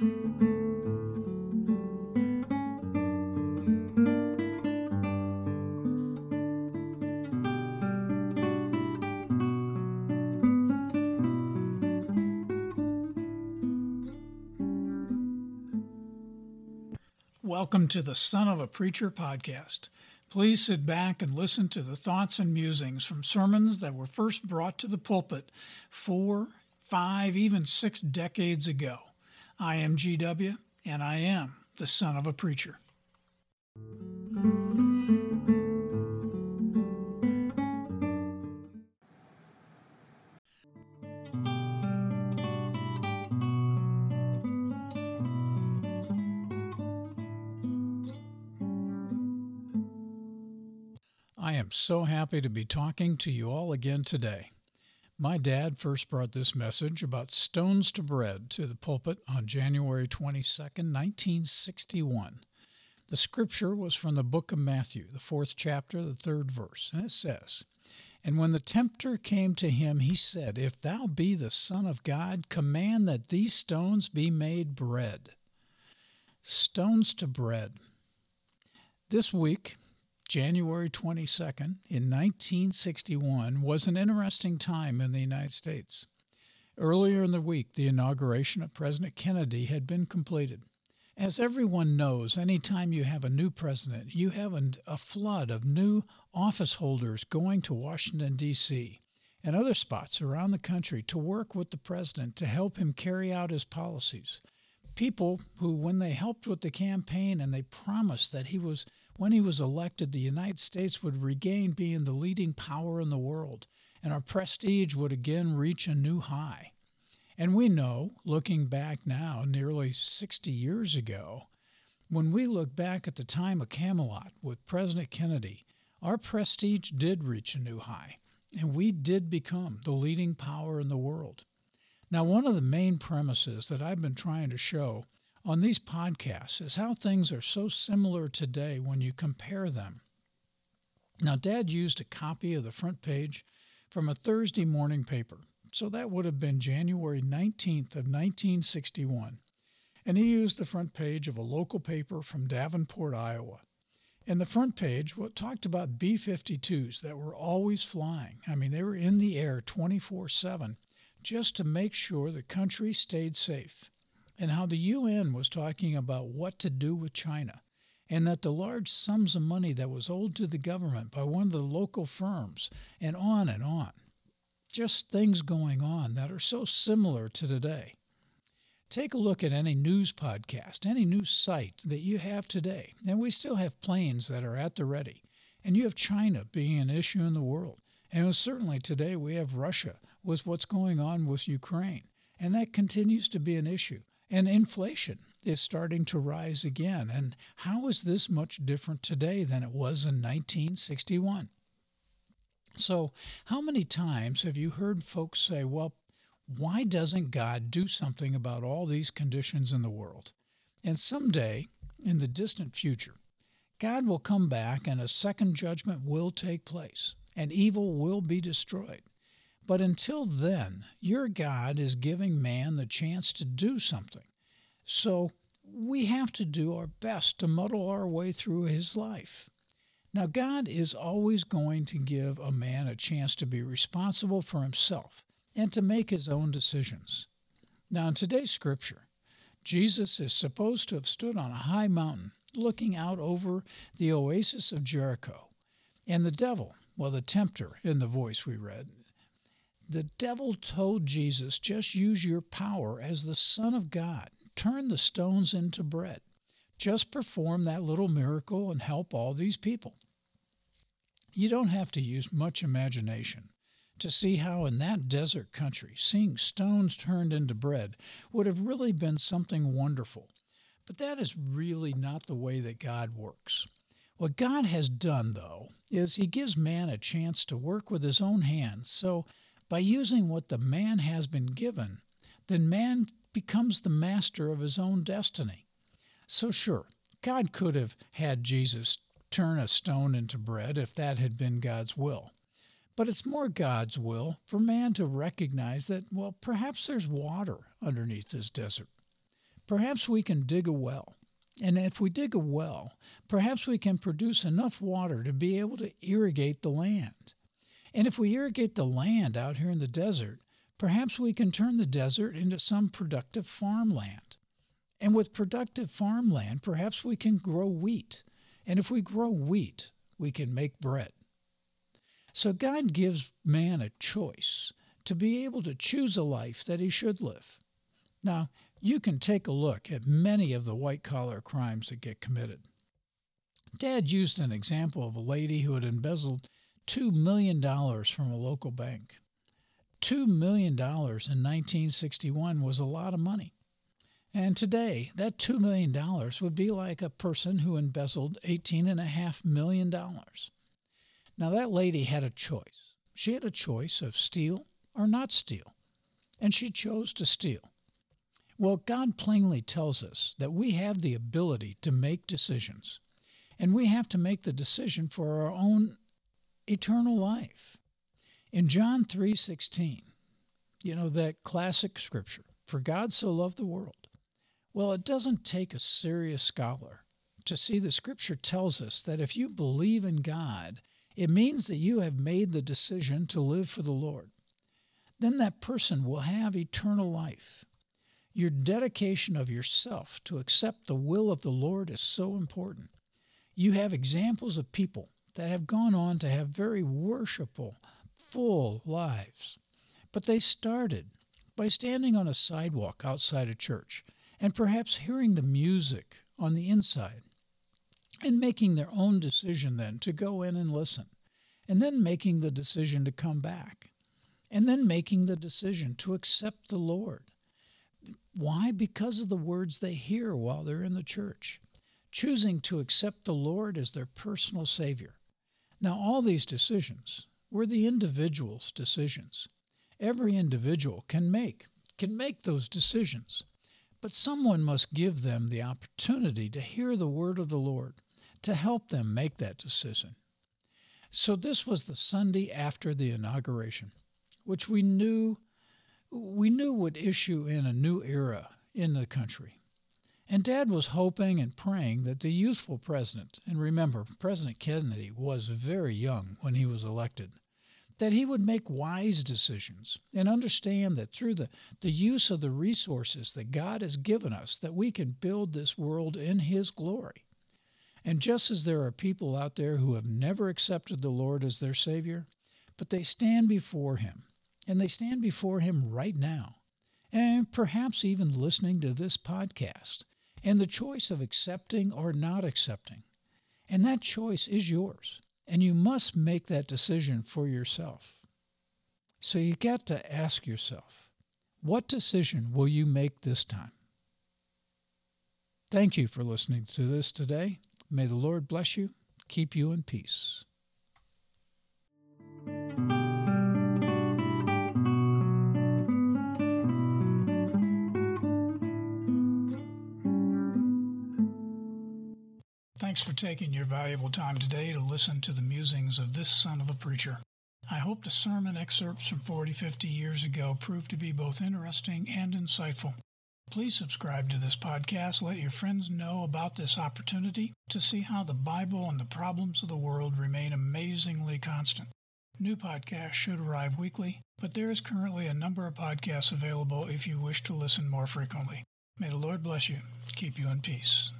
Welcome to the Son of a Preacher podcast. Please sit back and listen to the thoughts and musings from sermons that were first brought to the pulpit four, five, even six decades ago. I am GW, and I am the Son of a Preacher. I am so happy to be talking to you all again today. My dad first brought this message about stones to bread to the pulpit on January 22, 1961. The scripture was from the book of Matthew, the fourth chapter, the third verse, and it says, And when the tempter came to him, he said, If thou be the Son of God, command that these stones be made bread. Stones to bread. This week, January 22nd, in 1961, was an interesting time in the United States. Earlier in the week, the inauguration of President Kennedy had been completed. As everyone knows, anytime you have a new president, you have a, a flood of new office holders going to Washington, D.C. and other spots around the country to work with the president to help him carry out his policies. People who, when they helped with the campaign and they promised that he was when he was elected, the United States would regain being the leading power in the world, and our prestige would again reach a new high. And we know, looking back now, nearly 60 years ago, when we look back at the time of Camelot with President Kennedy, our prestige did reach a new high, and we did become the leading power in the world. Now, one of the main premises that I've been trying to show on these podcasts is how things are so similar today when you compare them. Now, Dad used a copy of the front page from a Thursday morning paper, so that would have been January 19th of 1961, and he used the front page of a local paper from Davenport, Iowa. And the front page what talked about B-52s that were always flying. I mean, they were in the air 24/7 just to make sure the country stayed safe and how the UN was talking about what to do with China, and that the large sums of money that was owed to the government by one of the local firms, and on and on. Just things going on that are so similar to today. Take a look at any news podcast, any news site that you have today, and we still have planes that are at the ready. And you have China being an issue in the world. And certainly today we have Russia with what's going on with Ukraine. And that continues to be an issue. And inflation is starting to rise again. And how is this much different today than it was in 1961? So, how many times have you heard folks say, well, why doesn't God do something about all these conditions in the world? And someday, in the distant future, God will come back and a second judgment will take place, and evil will be destroyed. But until then, your God is giving man the chance to do something. So we have to do our best to muddle our way through his life. Now, God is always going to give a man a chance to be responsible for himself and to make his own decisions. Now, in today's scripture, Jesus is supposed to have stood on a high mountain looking out over the oasis of Jericho. And the devil, well, the tempter in the voice we read, the devil told Jesus, just use your power as the Son of God. Turn the stones into bread. Just perform that little miracle and help all these people. You don't have to use much imagination to see how, in that desert country, seeing stones turned into bread would have really been something wonderful. But that is really not the way that God works. What God has done, though, is He gives man a chance to work with his own hands. So by using what the man has been given, then man becomes the master of his own destiny. So, sure, God could have had Jesus turn a stone into bread if that had been God's will. But it's more God's will for man to recognize that, well, perhaps there's water underneath this desert. perhaps we can dig a well. And if we dig a well, perhaps we can produce enough water to be able to irrigate the land. And if we irrigate the land out here in the desert, perhaps we can turn the desert into some productive farmland. And with productive farmland, perhaps we can grow wheat. And if we grow wheat, we can make bread. So God gives man a choice to be able to choose a life that he should live. Now, you can take a look at many of the white collar crimes that get committed. Dad used an example of a lady who had embezzled $2 million from a local bank. $2 million in 1961 was a lot of money. And today, that $2 million would be like a person who embezzled $18.5 million. Now, that lady had a choice. She had a choice of steal or not steal, and she chose to steal. Well, God plainly tells us that we have the ability to make decisions, and we have to make the decision for our own eternal life. In John 3:16, you know that classic scripture, for God so loved the world. Well, it doesn't take a serious scholar to see the scripture tells us that if you believe in God, it means that you have made the decision to live for the Lord. Then that person will have eternal life. Your dedication of yourself to accept the will of the Lord is so important. You have examples of people that have gone on to have very worshipful, full lives. But they started by standing on a sidewalk outside a church and perhaps hearing the music on the inside and making their own decision then to go in and listen, and then making the decision to come back, and then making the decision to accept the Lord why? Because of the words they hear while they're in the church, choosing to accept the Lord as their personal Savior. Now, all these decisions were the individual's decisions. Every individual can make can make those decisions, but someone must give them the opportunity to hear the word of the Lord to help them make that decision. So this was the Sunday after the inauguration, which we knew we knew would issue in a new era in the country. And Dad was hoping and praying that the youthful president, and remember, President Kennedy was very young when he was elected, that he would make wise decisions and understand that through the, the use of the resources that God has given us, that we can build this world in his glory. And just as there are people out there who have never accepted the Lord as their Savior, but they stand before him and they stand before Him right now, and perhaps even listening to this podcast, and the choice of accepting or not accepting. And that choice is yours, and you must make that decision for yourself. So you got to ask yourself, what decision will you make this time? Thank you for listening to this today. May the Lord bless you, keep you in peace. Thanks for taking your valuable time today to listen to the musings of this son of a preacher. I hope the sermon excerpts from 40, 50 years ago proved to be both interesting and insightful. Please subscribe to this podcast. Let your friends know about this opportunity to see how the Bible and the problems of the world remain amazingly constant. New podcasts should arrive weekly, but there is currently a number of podcasts available if you wish to listen more frequently. May the Lord bless you, keep you in peace.